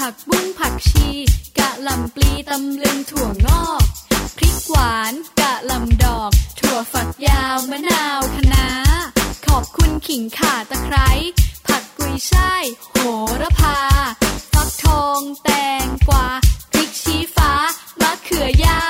ผักบุ้งผักชี กะหล่ำปลีตำลึงถั่วงอกพริกหวานกะหล่ำดอก ถั่วฝักยาวมะนาวคะน้า ขอบคุณขิงข่าตะไคร้ผักกุยช่ายโหระพา ฟักทองแตงกวาพริกชี้ฟ้ามะเขือยาว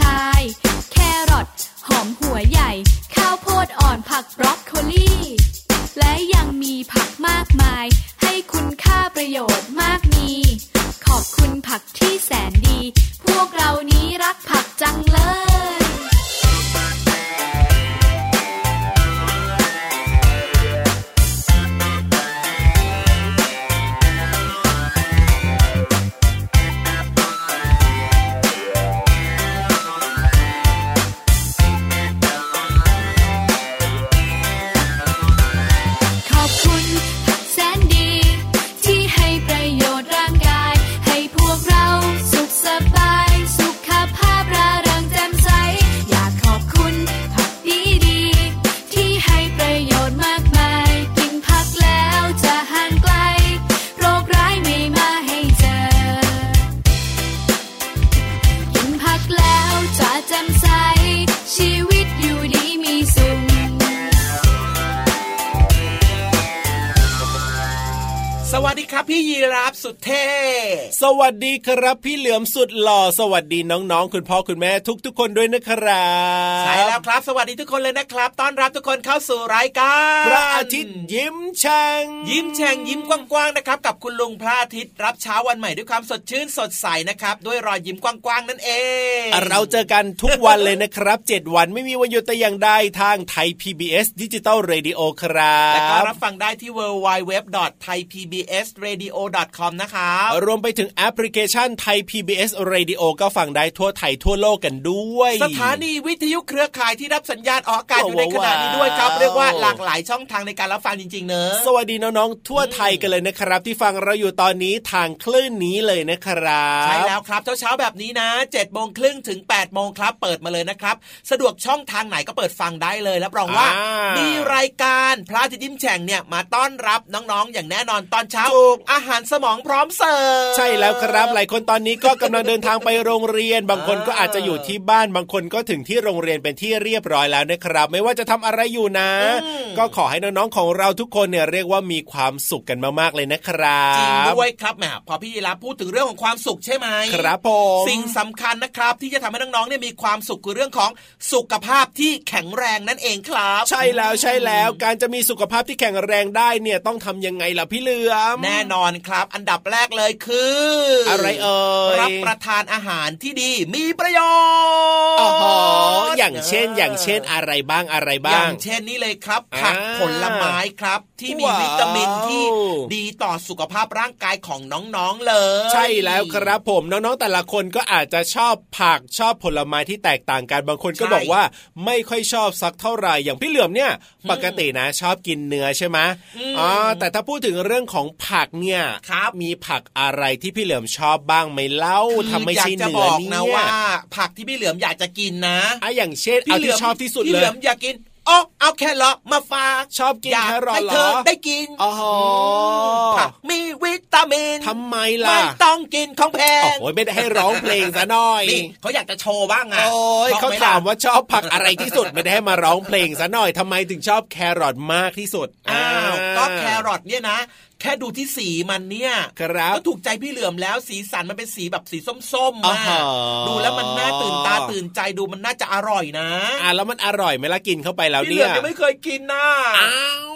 ชาย แครอทหอมหัวใหญ่ ข้าวโพดอ่อนผักบรอกโคลี สุดเท่สวัสดีครับพี่เหลือมสุดหล่อสวัสดีน้องๆ คุณพ่อคุณแม่ทุกๆ คนด้วยนะครับใช่แล้วครับ สวัสดีทุกคนเลยนะครับ ต้อนรับทุกคนเข้าสู่รายการพระอาทิตย์ยิ้มแฉ่งยิ้มแฉ่งยิ้มกว้างๆนะครับ กับคุณลุงพระอาทิตย์รับเช้าวันใหม่ด้วยความสดชื่นสดใสนะครับ ด้วยรอยยิ้มกว้างๆนั่นเอง เราเจอกันทุกวันเลยนะครับ 7 วันไม่มีวันหยุดแต่อย่างใดทางไทย PBS ดิจิตอลเรดิโอครับแล้วก็รับฟังได้ที่ w w w t h a i p b s r a d i o c o m นะครับรวมไปถึงแอปพลิเคชันไทย PBS Radio ก็ฟังได้ทั่วไทยทั่วโลกกันด้วย สถานีวิทยุเครือข่ายที่รับสัญญาณออกอากาศอยู่ในขณะนี้ด้วยครับ เรียกว่าหลากหลายช่องทางในการรับฟังจริงๆเนอะสวัสดีน้องๆทั่วไทยกันเลยนะครับ ที่ฟังเราอยู่ตอนนี้ทางคลื่นนี้เลยนะครับใช่แล้วครับเช้าๆแบบนี้นะ7จ็ดโมงครึ่งถึง8ปดโมงครับ เปิดมาเลยนะครับ สะดวกช่องทางไหนก็เปิดฟังได้เลยรับรองว่า มีรายการพระอาทิตย์ยิ้มแฉ่งเนี่ยมาต้อนรับน้องๆ อย่างแน่นอนตอนเช้าอาหารสมองพร้อมเสิร์ฟใช่แล้วครับหลายคนตอนนี้ก็กำลังเดินทางไปโรงเรียน บางคนก็อาจจะอยู่ที่บ้านบางคนก็ถึงที่โรงเรียนเป็นที่เรียบร้อยแล้วนะครับ ไม่ว่าจะทำอะไรอยู่นะ ก็ขอให้น้องๆของเราทุกคนเนี่ยเรียกว่ามีความสุขกันมากๆเลยนะครับจริงด้วยครับแหมพอพี่ยีรับพูดถึงเรื่องของความสุขใช่ไหมครับผมสิ่งสำคัญนะครับ ที่จะทำให้น้องๆเนี่ยมีความสุขคือเรื่องของสุขภาพที่แข็งแรงนั่นเองครับ ใช่แล้วใช่แล้วการจะมีสุขภาพที่แข็งแรงได้เนี่ยต้องทำยังไงล่ะพี่เหลือมแน่นอนครับ อันดับแรกเลยคือ อะไรเอ่ยรับประทานอาหารที่ดีมีประโยชน์อ๋ออย่าอย่างเช่นอย่างเช่นอะไรบ้างอะไรบ้าง อย่างเช่นนี่เลยครับ ผักอ่าผลไม้ครับที่มีว้าววิตามินที่ดีต่อสุขภาพร่างกายของน้องๆเลย ใช่แล้วครับผมน้องๆแต่ละคนก็อาจจะชอบผักชอบผลไม้ที่แตกต่างกันบางคนก็ใช่บอกว่าไม่ค่อยชอบสักเท่าไหร่อย่างพี่เหลือมเนี่ย ปกตินะชอบกินเนื้อใช่ไหมอืมอ๋อแต่ถ้าพูดถึงเรื่องของผักเนี่ยครับมีผักอะไรที่พี่เหลือมชอบบ้างไหมเล่าคือทำไม่อยากใช่จะเนื้บออกเนี่นะยว่า ผักที่พี่เหลือมอยากจะกินนะอะอย่างเช่นเอาที่ชอบที่สุดพี่เลเหยลือมอยากกิน อ๋อเอาแครอทมาฝากชอบกินอยากแครอทให้เหรอเธอได้กินอ๋อผักมีวิตามินทำไมไม่ล่ะต้องกินของแพโอ้งโหไม่ได้ให้ร้องเพลงซะหน่อยนี่เขาอยากจะโชว์บ้างอะโอ้ยชอบเขาไหถามล่ะว่าชอบผักอะไรที่สุดไม่ได้ให้มาร้องเพลงซะหน่อยทำไมถึงชอบแครอทมากที่สุดอ้าวก็แครอทเนี่ยนะแค่ดูที่สีมันเนี่ยครับก็ถูกใจพี่เหลือมแล้วสีสันมันเป็นสีแบบสีส้มๆอ๋มาอดูแล้วมันน่าตื่นตาตื่นใจดูมันน่าจะอร่อยนะ อะแล้วมันอร่อยไหมล่ะกินเข้าไปแล้วพี่เหลืเนี่อมยยังไม่เคยกินนะอ้าว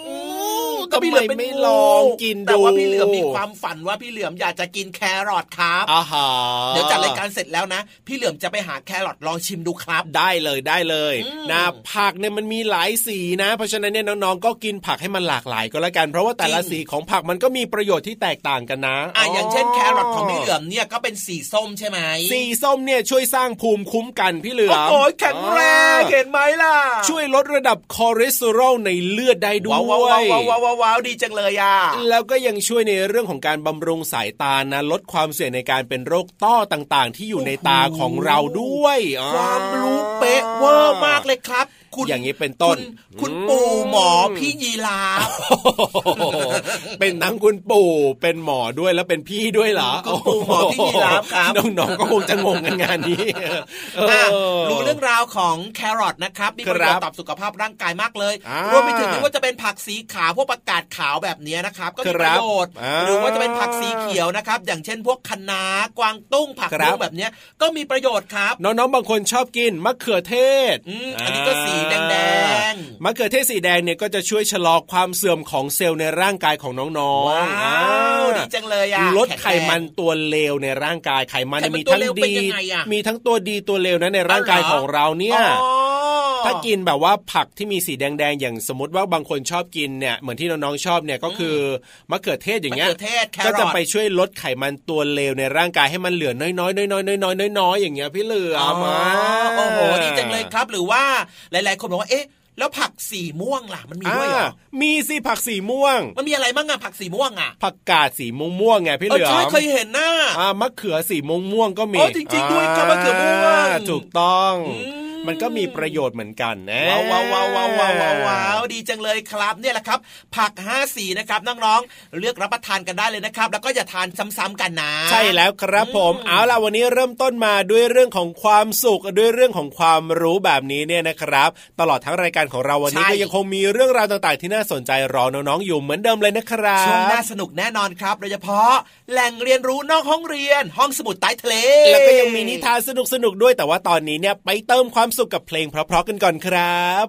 อืม ก็พี่เหลือมไม่ลองกินดูแต่ว่าพี่เหลือมมีความฝันว่าพี่เหลือมอยากจะกินแคแครอทครับอ่าฮะเดี๋ยวจัดรายการเสร็จแล้วนะ พี่เหลือมจะไปหาแครอทลองชิมดูครับ ได้เลยได้เลยอืมนะผักเนี่ยมันมีหลายสีนะ เพราะฉะนั้นเนี่ยน้องๆก็กินผักให้มันหลากหลายก็แล้วกัน เพราะว่าแต่ละจริงสีของผักมันก็มีประโยชน์ที่แตกต่างกันนะอะอย่างเช่นแครอทของพี่เหลือมเนี่ยก็เป็นสีส้มใช่ไหมสีส้มเนี่ยช่วยสร้างภูมิคุ้มกันพี่เหลือมโอ้ยแข็งแรงเห็นไหมล่ะ ช่วยลดระดับคอเลสเตอรอลในเลือดได้ด้วว้าวยว้าวว้าวว้าวว้าวว้าวดีจังเลยอะแล้วก็ยังช่วยในเรื่องของการบำรุงสายตานะลดความเสี่ยงในการเป็นโรคต้อต่างๆ ที่อยู่ในตาของเราด้วยอ่ความรู้เป๊ะเวอร์มากเลยครับ คุณอย่างนี้เป็นต้น คุณคุณอืมปู่หมอพี่ยีราฟเป็นทั้งคุณปู่เป็นหมอด้วยแล้วเป็นพี่ด้วยเหรอคุณปู่หมอพี่ยีราฟครับน้องๆก็คงจะงงกันงานนี้เอออะรู้เรื่องราวของแครอทนะครับมีประโยชครัน์บต่อสุขภาพร่างกายมากเลยอ่ารรวมไปถึงไม่ว่าจะเป็นผักสีขาวพวกประกาศขาวแบบเนี้ยนะครับ ก็มีคปรับระโยชน์อ่าหรือว่าจะเป็นผักสีเขียวนะครับ อย่างเช่นพวกคะน้ากวางตุ้งผักครับบุ้งแบบเนี้ยก็มีประโยชน์ครับ น้องๆบางคนชอบกินมะเขือเทศอืมอันนี้ก็สีแดงๆมะเขือเทศสีแดงเนี่ยก็จะช่วยชะลอความเสื่อมของเซลล์ในร่างกายของน้องๆว้าอ่วดีจังเลยอะลดแข็งแรงไขมันตัวเลวในร่างกายไขมันเนี่ยไขมันมีทั้งตัวเลวเป็นดียังไงอะมีทั้งตัวดีตัวเลวนะในร่างกายเอาเหรอของเราเนี่ยอ๋อถ้ากินแบบว่าผักที่มีสีแดงๆ อย่างสมมติว่าบางคนชอบกินเนี่ยเหมือนที่น้องๆชอบเนี่ยก็คือมะเขือเทศอย่างเงี้ยมะเขือเทศแครอทก็จะไปช่วยลดไขมันตัวเลวในร่างกายให้มันเหลือน้อยๆน้อยๆน้อยๆน้อยๆอย่างเงี้ยพี่เหลืออ๋อมาโอ้โหดีจังเลย ครับ หรือว่าหลาย ๆ คนบอกว่าเอ๊ะแล้วผักสีม่วงล่ะมันมีด้วยเหรออ่ามีสิผักสีม่วง มันมีอะไรบ้างอะผักสีม่วงอะผักกาดสีม่วงๆไงพี่เหเออลือใช่มเคยเห็นหน้าอ่ามะเขือสีม่วงม่วงๆก็มีโอ้จริงๆด้วยครับมะเขือม่วงาถูกต้องอื มมันก็มีประโยชน์เหมือนกันนะว้าวว้าวว้าวว้าวว้าวว้าวว้าวดีจังเลยครับเนี่ยแหละครับ ผักห้าสีนะครับน้องๆเลือกรับประทานกันได้เลยนะครับ แล้วก็อย่าทานซ้ำๆกันนะใช่แล้วครับผมอืมเอาล่ะวันนี้เริ่มต้นมาด้วยเรื่องของความสุขด้วยเรื่องของความรู้แบบนี้เนี่ยนะครับ ตลอดทั้งรายการของเราวันนี้ก็ยังคงมีเรื่องราวต่างๆ ที่น่าสนใจรอน้องๆอยู่เหมือนเดิมเลยนะครับช่วงน่าสนุกแน่นอนครับ โดยเฉพาะแหล่งเรียนรู้นอกห้องเรียน ห้องสมุดใต้ทะเลแล้วก็ยังมีนิทานสนุกๆด้วยแต่ว่าตอนนี้เนี่ยไปเติมความสุขกับเพลงเพราะๆกันก่อนครับ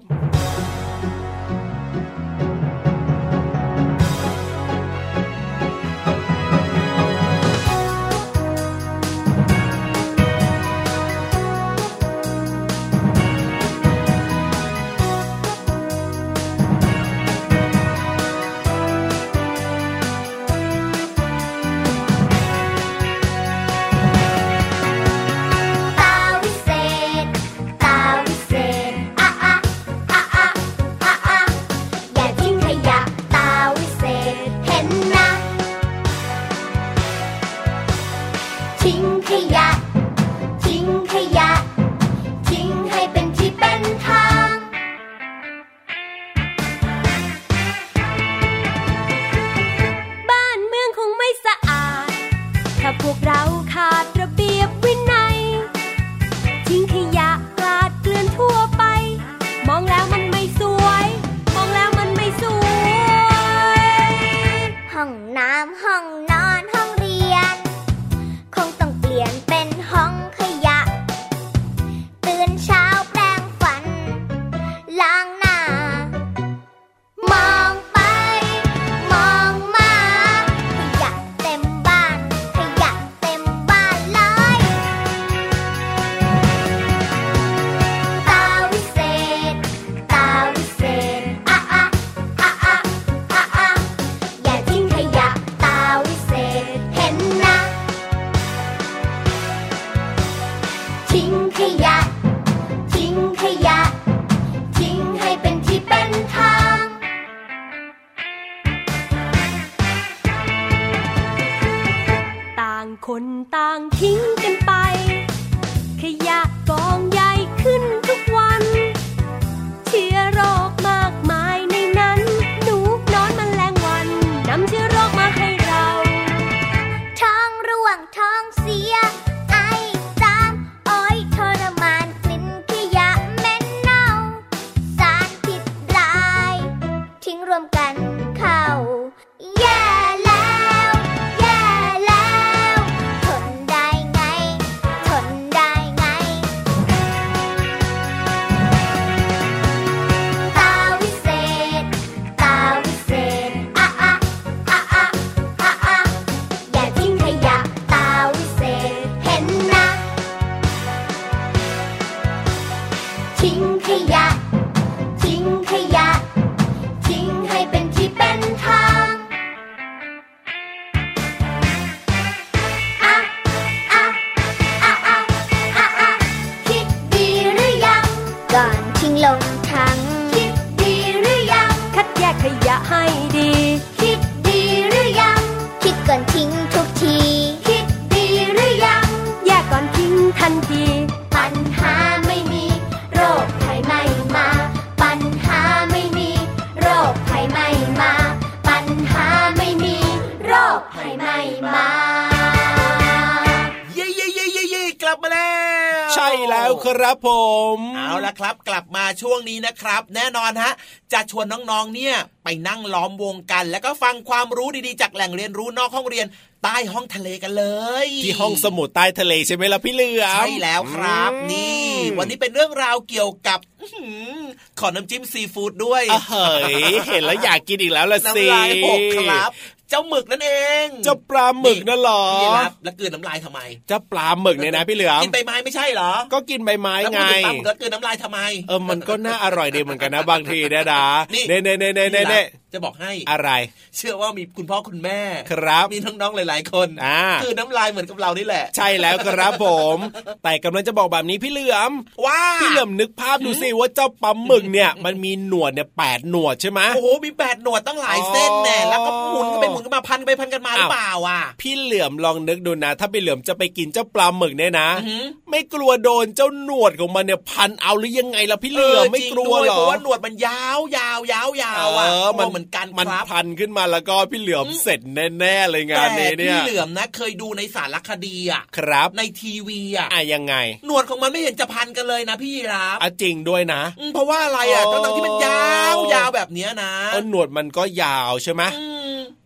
ชวนน้องๆ เนี่ยไปนั่งล้อมวงกัน แล้วก็ฟังความรู้ดีๆ จากแหล่งเรียนรู้นอกห้องเรียนใต้ห้องทะเลกันเลย ที่ห้องสมุดใต้ทะเลใช่ไหมล่ะพี่เหลือมใช่แล้วครับอืมนี่ วันนี้เป็นเรื่องราวเกี่ยวกับอื้อหือขอน้ำจิ้มซีฟู้ดด้วยอะเฮ้ยเห็นแล้วอยากกินอีกแล้วละสิน้ำลายหกครับเจ้าหมึกนั่นเองเจ้าปลาหมึกนั่นเหรอนี่ครับแล้วกลืนน้ำลายทำไมเจ้าปลาหมึกเนี่ยนะพี่เหลือมกินใบไม้ไม่ใช่เหรอ ก็กินใบไม้แล้วไงพูดถึงปลาหมึกแล้วกลืนน้ำลายทำไมเออมันก็น่าอร่อยดีเหมือนกันนะบางทีนะดานี่เน่เน่เน่เน่เน่เน่ จะบอกให้อะไร เชื่อว่ามีคุณพ่อคุณแม่ครับมีน้องๆหลาย ๆ คนอ่าคือน้ำลายเหมือนกับเรานี่แหละ ใช่แล้วครับผม แต่กำลังจะบอกแบบนี้พี่เหลือมว่าพี่เหลือมนึกภาพดูสิว่าเจ้าปลาหมึกเนี่ย มันมีหนวดเนี่ยแปดหนวดใช่ไหมโอ้โหมีแปดหนวดตั้งหลายเส้นแน่แล้วก็หมุนกันไปหมุนกันมาพันกันไปพันกันมาหรือเปล่าอะพี่เหลือมลองนึกดูนะ ถ้าพี่เหลือมจะไปกินเจ้าปลาหมึกเนี่ยนะอือหือไม่กลัวโดนเจ้าหนวดของมันเนี่ยพันเอาหรือยังไงล่ะพี่เหลือมไม่กลัวเหรอเพราะว่าหนวดมันยาวยาวยาวยาวอะเออมันกลัวเหมือนกันมันครับพันขึ้นมาแล้วก็พี่เหลือมเสร็จแน่ๆเลยงานแต่นี้เนี่ยพี่เหลือมนะเคยดูในสารคดีอะครับ ในทีวีอะอะยังไง หนวดของมันไม่เห็นจะพันกันเลยนะพี่ยีรับอะจริงด้วยนะอืมเพราะว่าอะไรอะอ๋อทั้งๆที่มันยาวยาวแบบเนี้ยนะเออหนวดมันก็ยาวใช่ไหมอืม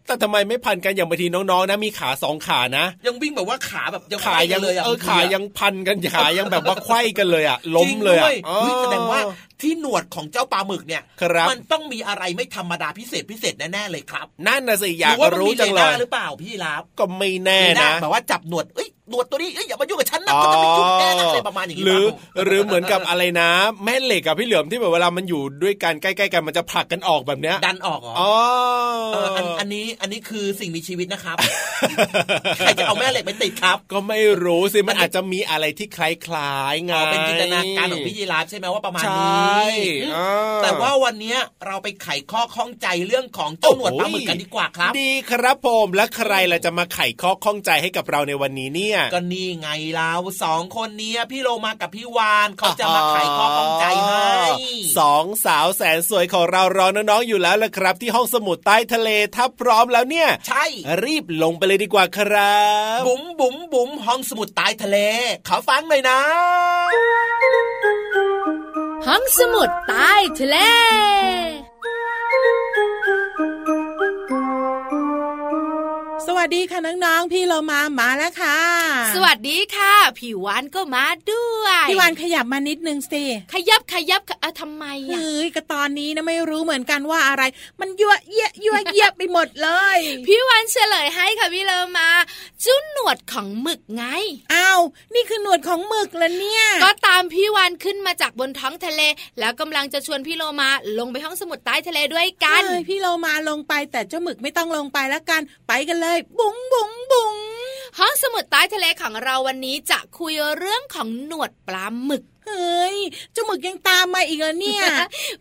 แต่ทำไมไม่พันกันอย่างบางทีน้องๆนะมีขาสองขานะ ยังวิ่งแบบว่าขาแบบยังขาไปยักันเลยอะเออขายังพันกันขายังแบบว่าไขว้กันเลยอะล้มเลยจอะริงด้วยเฮ้ยแสดงว่าที่หนวดของเจ้าปลาหมึกเนี่ยครับมันต้องมีอะไรไม่ธรรมดาพิเศษพิเศษแน่ๆเลยครับ นั่นน่ะสิอยากหว่ามันรู้มีจังเลเลน่ายหรือเปล่าพี่รับก็ไม่แน่มีหนะแบบว่าจับหนวดเอ้ย หนวดตัวนี้เอ้ยอย่ามายุ่งกับฉันนะก็จะไปยุ่งแน่นะอะไรประมาณอย่างนี้หรือเปล่าหรือเหมือนกับอะไรนะ แม่เหล็กกับพี่เหลือมที่แบบเวลามันอยู่ด้วยกันใกล้ๆกันมันจะผลักกันออกแบบเนี้ยดันออกเหรออ๋อเอออันอันนี้อันนี้คือสิ่งมีชีวิตนะครับใครจะเอาแม่เหล็กไปติดครับ ก็ไม่รู้สิมันอาจจะมีอะไรที่คล้ายๆไงอ๋อเป็นจินตนาการของพี่ยีราฟใช่ไหมว่าประมาณใชนี้่อืมอ่แต่ว่าวันเนี้ยเราไปไขข้อข้องใจเรื่องของเจ้าหนวดปลาหมึกกันดีกว่าครับ ดีครับผมและใครล่ะจะมาไขข้อข้องใจให้กับเราในวันนี้เนี่ยก็นี่ไงเราสองคนเนี้ยพี่โลมากับพี่วานเขาจะมาไขข้อข้องใจให้สองสาวแสนสวยของเรารอน้องๆอยู่แล้วละครับ ที่ห้องสมุดใต้ทะเลถ้าพร้อมแล้วเนี่ย ใช่ รีบลงไปเลยดีกว่าครับบุ๋มบุ๋มบุ๋มห้องสมุดใต้ทะเลขอฟังหน่อยนะ ห้องสมุดใต้ทะเล สวัสดีค่ะน้องๆ พี่เรามามาแล้วค่ะ สวัสดีค่ะ พี่วานก็มาด้วย พี่วานขยับมานิดนึงสิ ขยับขยับขอะทำไมอะเฮ้ยก็ตอนนี้นะไม่รู้เหมือนกันว่าอะไร มันยั่วเยะยั่วเยียบไปหมดเลย พี่วานเฉลยให้ค่ะพี่เลอมา จุ้นหนวดของหมึกไง อ้าว นี่คือหนวดของหมึกแล้วเนี่ย ก็ตามพี่วานขึ้นมาจากบนท้องทะเล แล้วกำลังจะชวนพี่โลมาลงไปห้องสมุดใต้ทะเลด้วยกันเอ้ยพี่เรามาลงไปแต่เจ้าหมึกไม่ต้องลงไปแล้วกัน ไปกันเลยบุ๋งบุ๋งบุ๋งห้องสมุดใต้ทะเลของเราวันนี้จะคุยเรื่องของหนวดปลาหมึก เฮ้ยเจ้าหมึกยังตามมาอีกเหรอเนี่ย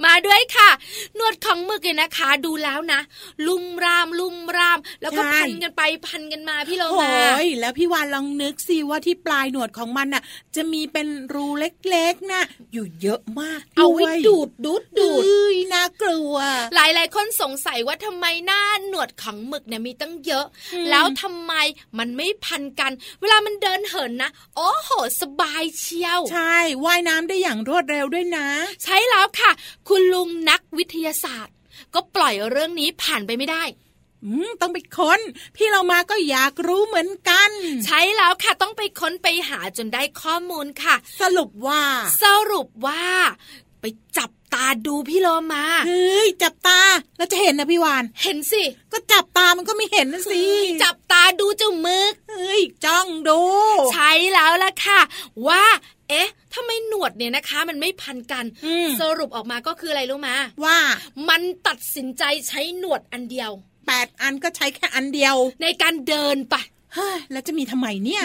มาด้วยค่ะหนวดของหมึกเนี่ยนะคะ ดูแล้วนะ ลุ่มรามลุ่มราม แล้วก็ใช่พันกันไปพันกันมาพี่โลโอ้มายแล้วพี่วานลองนึกสิว่าที่ปลายหนวดของมันน่ะ จะมีเป็นรูเล็กๆนะอยู่เยอะมากเอาไว้วยดูดดูดดูดเอ้ยน่ากลัว หลายๆคนสงสัยว่าทำไมหน้าหนวดของหมึกเนี่ยมีตั้งเยอะอืมแล้วทำไมมันไม่พันกัน เวลามันเดินเหินนะโอ้โหสบายเชียว ใช่ว่ายน้ำได้อย่างรวดเร็วด้วยนะ ใช่แล้วค่ะ คุณลุงนักวิทยาศาสตร์ ก็ปล่อยเรื่องนี้ผ่านไปไม่ได้อืมต้องไปค้น พี่เรามาก็อยากรู้เหมือนกัน ใช่แล้วค่ะต้องไปค้นไปหาจนได้ข้อมูลค่ะ สรุปว่า สรุปว่า ไปจับตาดูพี่โลมาเฮ้ยจับตาแล้วจะเห็นนะพี่วาน เห็นสิ ก็จับตามันก็ไม่เห็นนะสิ จับตาดูเจ้าหมึกเฮ้ยจ้องดู ใช่แล้วล่ะค่ะ ว่า เอ๊ะทำไมหนวดเนี่ยนะคะ มันไม่พันกันอืมสรุปออกมาก็คืออะไรรู้มาว่ามันตัดสินใจใช้หนวดอันเดียวแปดอันก็ใช้แค่อันเดียว ในการเดินไปเฮ้ย แล้วจะมีทำไมเนี่ย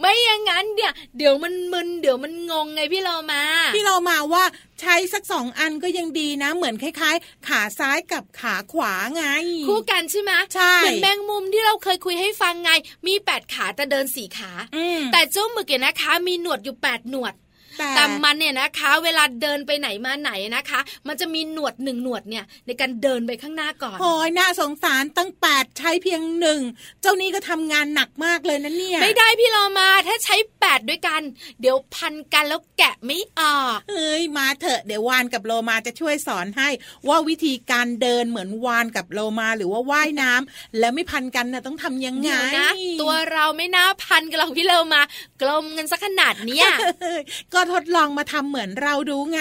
ไม่อย่างนั้นเดี๋ยวเดี๋ยวมันมึนเดี๋ยวมันงงไงพี่เรามา พี่เรามาว่าใช้สักสองอันก็ยังดีนะ เหมือนคล้าย ๆ ขาซ้ายกับขาขวาไง คู่กันใช่ไหมใช่เหมือนแมงมุมที่เราเคยคุยให้ฟังไง มีแปดขาแต่เดินสี่ขาอืมแต่เจ้าหมึกเนี่ยนะคะ มีหนวดอยู่แปดหนวด แต่แต่มันเนี่ยนะคะ เวลาเดินไปไหนมาไหนนะคะ มันจะมีหนวดหนึ่งหนวดเนี่ยในการเดินไปข้างหน้าก่อนโอ้ยน่าสงสารตั้งแปดใช้เพียงหนึ่งเจ้านี้ก็ทำงานหนักมากเลยนะเนี่ยไม่ได้พี่เรามาถ้าใช้แปดด้วยกัน เดี๋ยวพันกันแล้วแกะไม่ออกเอ้ยมาเถอะเดี๋ยววานกับโลมาจะช่วยสอนให้ว่าวิธีการเดินเหมือนวานกับโลมาหรือว่าว่ายน้ำแล้วไม่พันกันน่ะต้องทำยังไงเดี๋ยวนะตัวเราไม่น่าพันกันหรอกพี่เรามากลมกันสักขนาดเนี้ยเอ้ยก็ทดลองมาทำเหมือนเราดูไง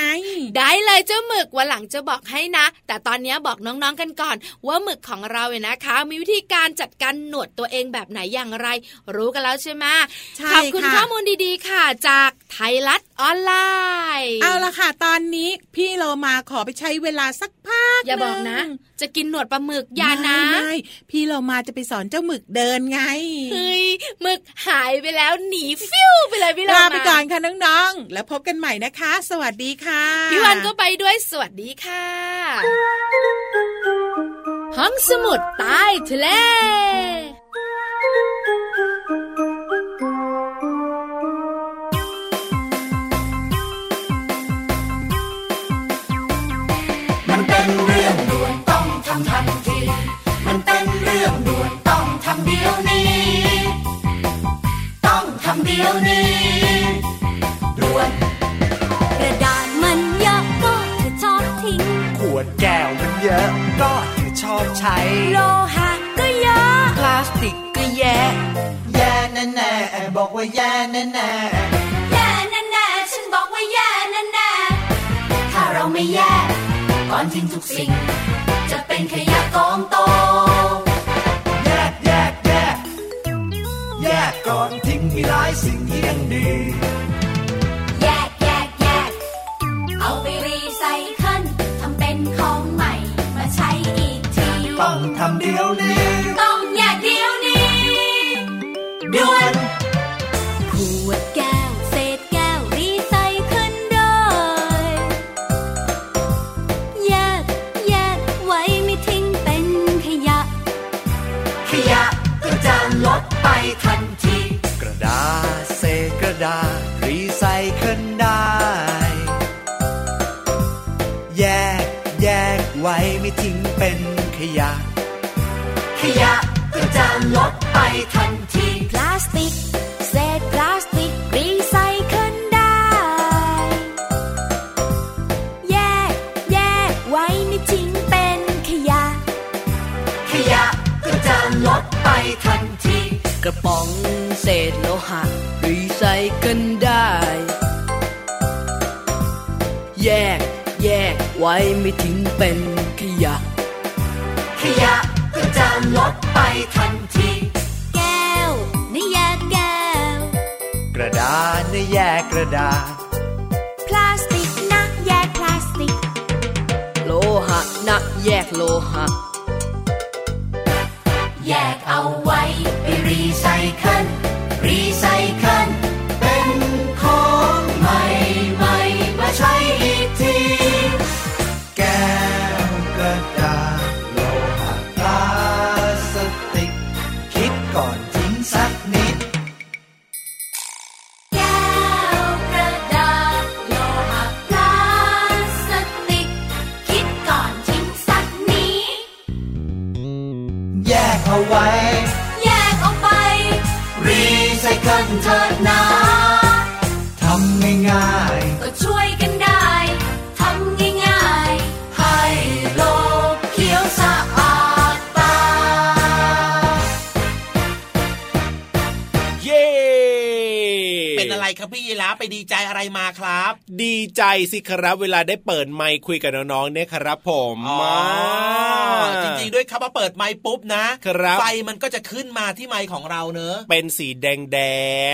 ได้เลยเจ้าหมึกวันหลังจะบอกให้นะ แต่ตอนนี้บอกน้องๆกันก่อน ว่าหมึกของเราเนี่ยนะคะ มีวิธีการจัดการหนวดตัวเองแบบไหนอย่างไร รู้กันแล้วใช่ไหมใช่ขอบคุณค่ะข้อมูลดีๆค่ะ จากไทยรัฐ ออนไลน์ เอาละค่ะ ตอนนี้พี่โลมาขอไปใช้เวลาสักพักอย่าบอกนะหงจะกินหนวดปลาหมึกอย่านะไม่ไม่พี่โลมาจะไปสอนเจ้าหมึกเดินไงเฮ้ยหมึกหายไปแล้วหนีฟิวไปเลยพี่เราลามาไปก่อนค่ะน้องๆแล้วพบกันใหม่นะคะ สวัสดีค่ะพี่วันก็ไปด้วยสวัสดีค่ะห้องสมุดใต้ทะเลำเดี๋ยวนี้ด่วนกระดาษมันเยอะก็เธอชอบทิ้ง ขวดแก้วมันเยอะก็เธอชอบใช้ โลหะก็เยอะ พลาสติกก็แย่แย่แน่แน่ๆบอกว่าแย่แน่แน่แย่แน่ๆฉันบอกว่าแย่แน่ๆถ้าเราไม่แย่ก่อนทิ้งทุกสิ่ง จะเป็นขยะกองโต มีหลายสิ่งที่ยังดี ษโลหะรีไซเคิลได้ แยกแยกไว้ไม่ทิ้งเป็นขยะ ขยะก็จะลดไปทันที แก้วนี่แยกแก้ว กระดาษนะแยกกระดาษ พลาสติกนะแยกพลาสติก โลหะนะแยกโลหะ ดีใจสิครับเวลาได้เปิดไมค์คุยกับน้องๆเนี่ยครับผมอ๋อมาจริงๆด้วยครับพอเปิดไมค์ปุ๊บนะครับไฟมันก็จะขึ้นมาที่ไมค์ของเราเนอะเป็นสีแดงแด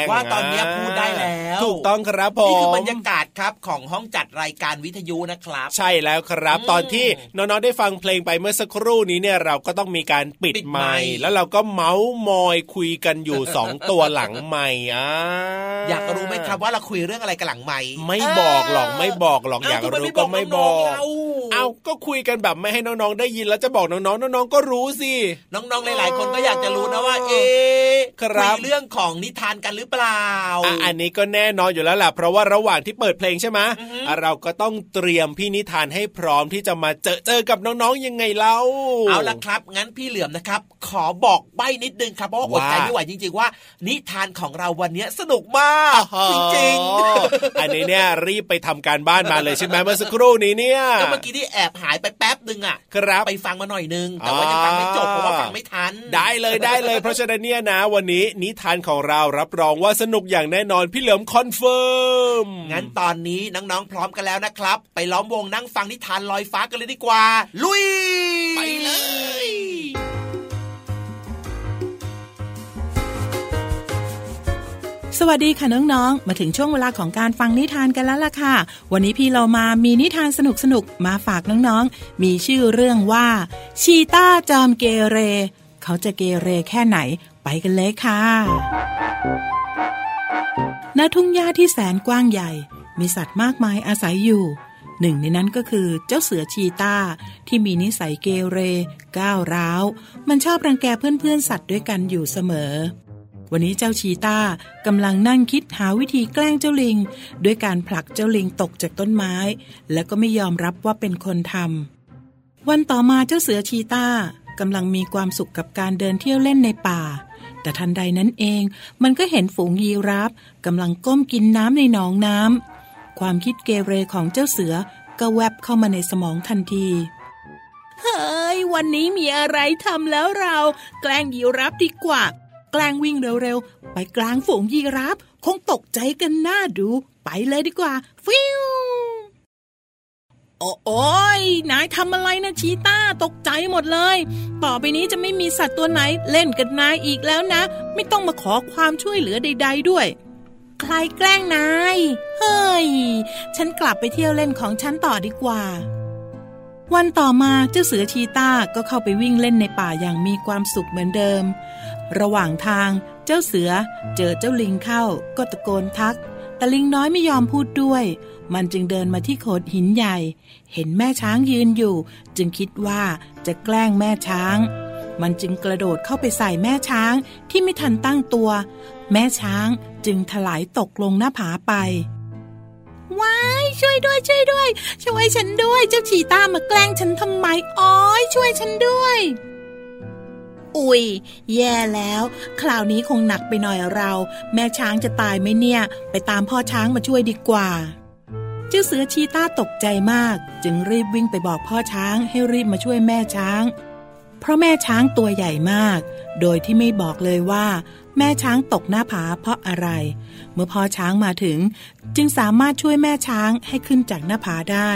งๆว่าตอนเนี้ยพูดได้แล้ว ถูกต้องครับผมนี่คือบรรยากาศครับของห้องจัดรายการวิทยุนะครับ ใช่แล้วครับอืมตอนที่น้องๆได้ฟังเพลงไปเมื่อสักครู่นี้เนี่ยเราก็ต้องมีการปิดปิดไมไมค์ค์แล้วเราก็เมาส์มอยคุยกันอยู่สองตัวหลังไมค์อ่าอยากรู้ไหมครับว่าเราคุยเรื่องอะไรกันหลังไมค์ไม่บอกหรอกไม่บอกหรอกเอยากทำรู้ก็ไม่บน้อองกๆ เราเอาก็คุยกันแบบไม่ให้น้องๆได้ยินแล้วจะบอกน้องๆน้องๆก็รู้สิน้องๆหลายๆคนก็อยากจะรู้นะว่า เอ๊ะครับยเรื่องของนิทานกันหรือเปล่าอะอันนี้ก็แน่นอนอยู่แล้วแหละเพราะว่าระหว่างที่เปิดเพลงใช่ไหมอือฮึอะเราก็ต้องเตรียมพี่นิทานให้พร้อมที่จะมาเจอเจอกับน้องๆยังไงเล่าเอาละครับ งั้นพี่เหลือมนะครับ ขอบอกใบ้นิดนึงครับเพราะว่าอดใจว่าไม่ไหวจริง ๆ ว่า นิทานของเราวันนี้สนุกมากจริงอ๋ออันนี้เนี่ยรีบไปทำการบ้านมาเลยใช่ไหมเมื่อสักครู่นี้เนี่ยๆก็เมื่อกี้ที่แอบหายไปแป๊บหนึ่งอะครับไปฟังมาหน่อยนึง แต่ว่ายังฟังไม่จบเพราะว่าฟังไม่ทัน ได้เลยได้เลย เพราะฉะนั้นเนี่ยนะ วันนี้นิทานของเรารับรองว่าสนุกอย่างแน่นอนพี่เหลือม confirm งั้นตอนนี้น้องๆพร้อมกันแล้วนะครับ ไปล้อมวงนั่งฟังนิทานลอยฟ้ากันเลยดีกว่า ลุย ไปเลย วัสดีค่ะน้องๆ มาถึงช่วงเวลาของการฟังนิทานกันแล้วล่ะค่ะ วันนี้พี่เรามามีนิทานสนุกๆ มาฝากน้องๆ มีชื่อเรื่องว่า ชีต้าจอมเกเร เขาจะเกเรแค่ไหนไปกันเลยค่ะ ณ ทุ่งหญ้าที่แสนกว้างใหญ่ มีสัตว์มากมายอาศัยอยู่ หนึ่งในนั้นก็คือเจ้าเสือชีตาที่มีนิสัยเกเร ก้าวร้าว มันชอบรังแกเพื่อนๆ สัตว์ด้วยกันอยู่เสมอ วันนี้เจ้าชีต้ากำลังนั่งคิดหาวิธีแกล้งเจ้าลิง ด้วยการผลักเจ้าลิงตกจากต้นไม้ แล้วก็ไม่ยอมรับว่าเป็นคนทำวันต่อมาเจ้าเสือชีต้ากำลังมีความสุขกับการเดินเที่ยวเล่นในป่า แต่ทันใดนั้นเองมันก็เห็นฝูงยีราฟกำลังก้มกินน้ำในหนองน้ำความคิดเกเรของเจ้าเสือก็แวบเข้ามาในสมองทันทีเฮ้ย วันนี้มีอะไรทำแล้วเรา แกล้งยีราฟดีกว่า แกล้งวิ่งเร็วๆ ไปกลางฝูงยีราฟคงตกใจกันหน้าดู ไปเลยดีกว่า ฟิวโอ้โอ้ยนายทำอะไรนะชีต้าตกใจหมดเลย ต่อไปนี้จะไม่มีสัตว์ตัวไหนเล่นกับนายอีกแล้วนะ ไม่ต้องมาขอความช่วยเหลือใด ๆ ด้วย ใครแกล้งนาย เฮ้ย ฉันกลับไปเที่ยวเล่นของฉันต่อดีกว่า วันต่อมาเจ้าเสือชีต้าก็เข้าไปวิ่งเล่นในป่าอย่างมีความสุขเหมือนเดิม ระหว่างทางเจ้าเสือเจอเจ้าลิงเข้าก็ตะโกนทัก แต่ลิงน้อยไม่ยอมพูดด้วย มันจึงเดินมาที่โขดหินใหญ่ เห็นแม่ช้างยืนอยู่ จึงคิดว่าจะแกล้งแม่ช้าง มันจึงกระโดดเข้าไปใส่แม่ช้างที่ไม่ทันตั้งตัว แม่ช้างจึงถลายตกลงหน้าผาไปว้ายช่วยด้วยช่วยด้วย ช่วยฉันด้วย เจ้าชีตามาแกล้งฉันทำไมอ้อยช่วยฉันด้วย อุยแย่แล้ว คราวนี้คงหนักไปหน่อยเรา แม่ช้างจะตายไหมเนี่ย ไปตามพ่อช้างมาช่วยดีกว่า เจ้าเสือชีต้าตกใจมาก จึงรีบวิ่งไปบอกพ่อช้างให้รีบมาช่วยแม่ช้าง เพราะแม่ช้างตัวใหญ่มาก โดยที่ไม่บอกเลยว่า แม่ช้างตกหน้าผาเพราะอะไร เมื่อพ่อช้างมาถึง จึงสามารถช่วยแม่ช้างให้ขึ้นจากหน้าผาได้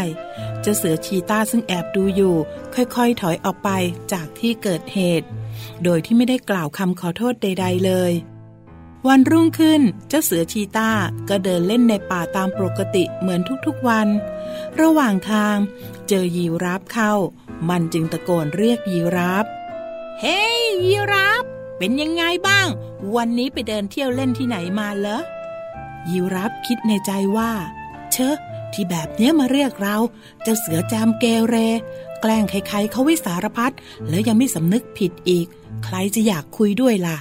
เจ้าเสือชีต้าซึ่งแอบดูอยู่ ค่อยๆ ถอยออกไปจากที่เกิดเหตุ โดยที่ไม่ได้กล่าวคำขอโทษใด ๆ เลย วันรุ่งขึ้นเจ้าเสือชีตาก็เดินเล่นในป่าตามปกติเหมือนทุกๆวัน ระหว่างทาง เจอยีราฟเข้า มันจึงตะโกนเรียกยีราฟเฮ้ยยีราฟเป็นยังไงบ้าง วันนี้ไปเดินเที่ยวเล่นที่ไหนมาเหรอยีราฟคิดในใจว่า เชอะที่แบบเนี้ยมาเรียกเรา เจ้าเสือจามเกเร แกล้งใครๆเขาวิสารพัดแล้วยังไม่สำนึกผิดอีก ใครจะอยากคุยด้วยล่ะ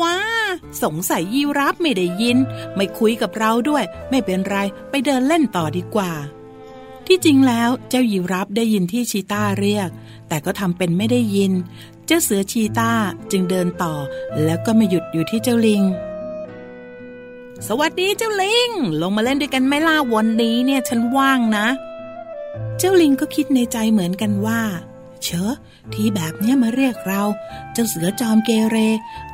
ว้า สงสัยยีราฟไม่ได้ยิน ไม่คุยกับเราด้วย ไม่เป็นไร ไปเดินเล่นต่อดีกว่า ที่จริงแล้วเจ้ายีราฟได้ยินที่ชีต้าเรียก แต่ก็ทำเป็นไม่ได้ยิน เจ้าเสือชีต้าจึงเดินต่อ แล้วก็ไม่หยุดอยู่ที่เจ้าลิงสวัสดีเจ้าลิง ลงมาเล่นด้วยกันไหมล่าวันนี้เนี่ยฉันว่างนะ เจ้าลิงก็คิดในใจเหมือนกันว่า เชอะที่แบบเนี้ยมาเรียกเรา เจ้าเสือจอมเกเร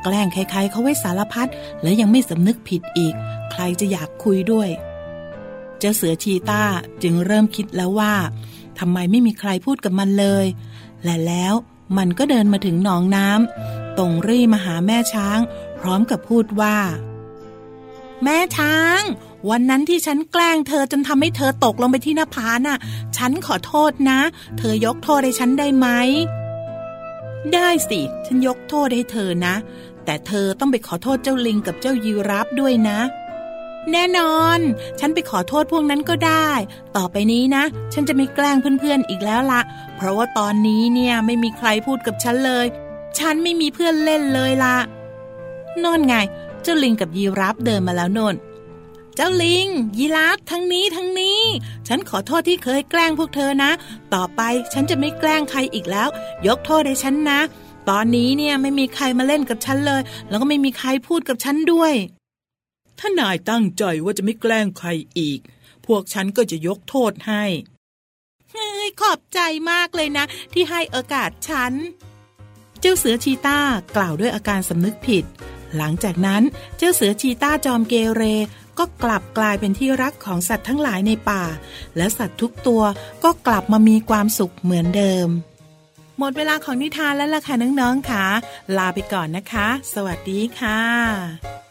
แกล้งใครๆเขาไว้สารพัดและยังไม่สำนึกผิดอีก ใครจะอยากคุยด้วย เจ้าเสือชีต้าจึงเริ่มคิดแล้วว่าทำไมไม่มีใครพูดกับมันเลย และแล้วมันก็เดินมาถึงหนองน้ำตรงรีมาหาแม่ช้าง พร้อมกับพูดว่า แม่ช้าง วันนั้นที่ฉันแกล้งเธอจนทำให้เธอตกลงไปที่หน้าผาน่ะ ฉันขอโทษนะ เธอยกโทษให้ฉันได้ไหม ได้สิ ฉันยกโทษให้เธอนะ แต่เธอต้องไปขอโทษเจ้าลิงกับเจ้ายีราฟด้วยนะ แน่นอน ฉันไปขอโทษพวกนั้นก็ได้ ต่อไปนี้นะ ฉันจะไม่แกล้งเพื่อนๆอีกแล้วละ เพราะว่าตอนนี้เนี่ยไม่มีใครพูดกับฉันเลย ฉันไม่มีเพื่อนเล่นเลยละนอนไง เจ้าลิงกับยีราฟเดินมาแล้วนน เจ้าลิง ยีราฟทั้งนี้ทั้งนี้ ฉันขอโทษที่เคยแกล้งพวกเธอนะ ต่อไปฉันจะไม่แกล้งใครอีกแล้ว ยกโทษให้ฉันนะ ตอนนี้เนี่ยไม่มีใครมาเล่นกับฉันเลย แล้วก็ไม่มีใครพูดกับฉันด้วย ถ้านายตั้งใจว่าจะไม่แกล้งใครอีก พวกฉันก็จะยกโทษให้เฮ้ยขอบใจมากเลยนะ ที่ให้โอกาสฉัน เจ้าเสือชีต้ากล่าวด้วยอาการสำนึกผิด หลังจากนั้นเจ้าเสือชีต้าจอมเกเร ก็กลับกลายเป็นที่รักของสัตว์ทั้งหลายในป่า และสัตว์ทุกตัวก็กลับมามีความสุขเหมือนเดิม หมดเวลาของนิทานแล้วล่ะค่ะน้องๆค่ะลาไปก่อนนะคะ สวัสดีค่ะ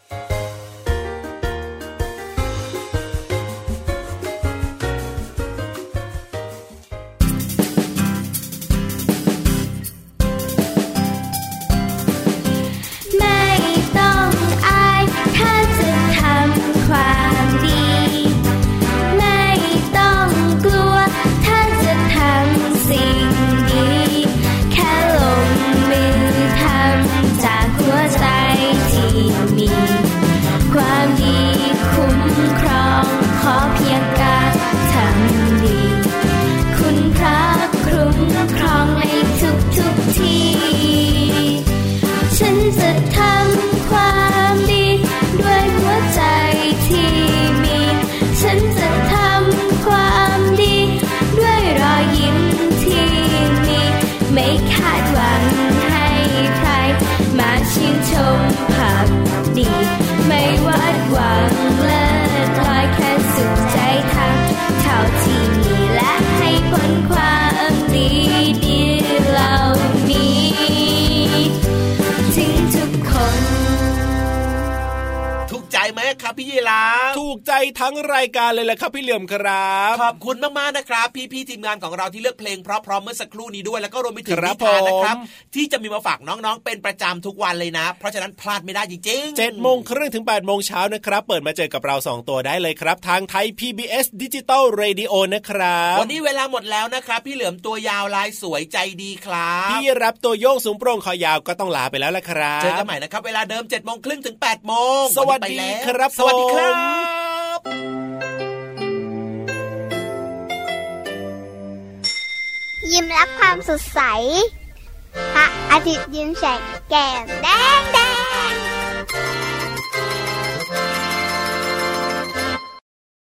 ไหม ครับพี่ยีราฟถูกใจทั้งรายการเลยแหละครับพี่เหลือมครับขอบคุณมากๆนะครับ พี่ๆทีมงานของเราที่เลือกเพลงเพราะพร้อมเมื่อสักครู่นี้ด้วยแล้วก็รวมไปถึงครันิบทานนะครับผมที่จะมีมาฝากน้องๆ เป็นประจำทุกวันเลยนะ เพราะฉะนั้นพลาดไม่ได้จริงๆเจ็ดโมงครึ่งถึง8ปดโมงเช้านะครับ เปิดมาเจอกับเรา 2 ตัวได้เลยครับ ทางไทย PBS Digital Radio นะครับวันนี้เวลาหมดแล้วนะครับ พี่เหลือมตัวยาวลายสวยใจดีครับพี่ยีราฟตัวสูงโปร่งคอยาวก็ต้องลาไปแล้วละครับเจอกันใหม่นะครับเวลาเดิม7จ็ดโมงครึ่งถึง8ปดโมงสวัสดีนนี้ไปแล้ครับสวัสดีครัผมบยิ้มรับความสดใส พระอาทิตย์ยิ้มแฉกแก้มแดงแดง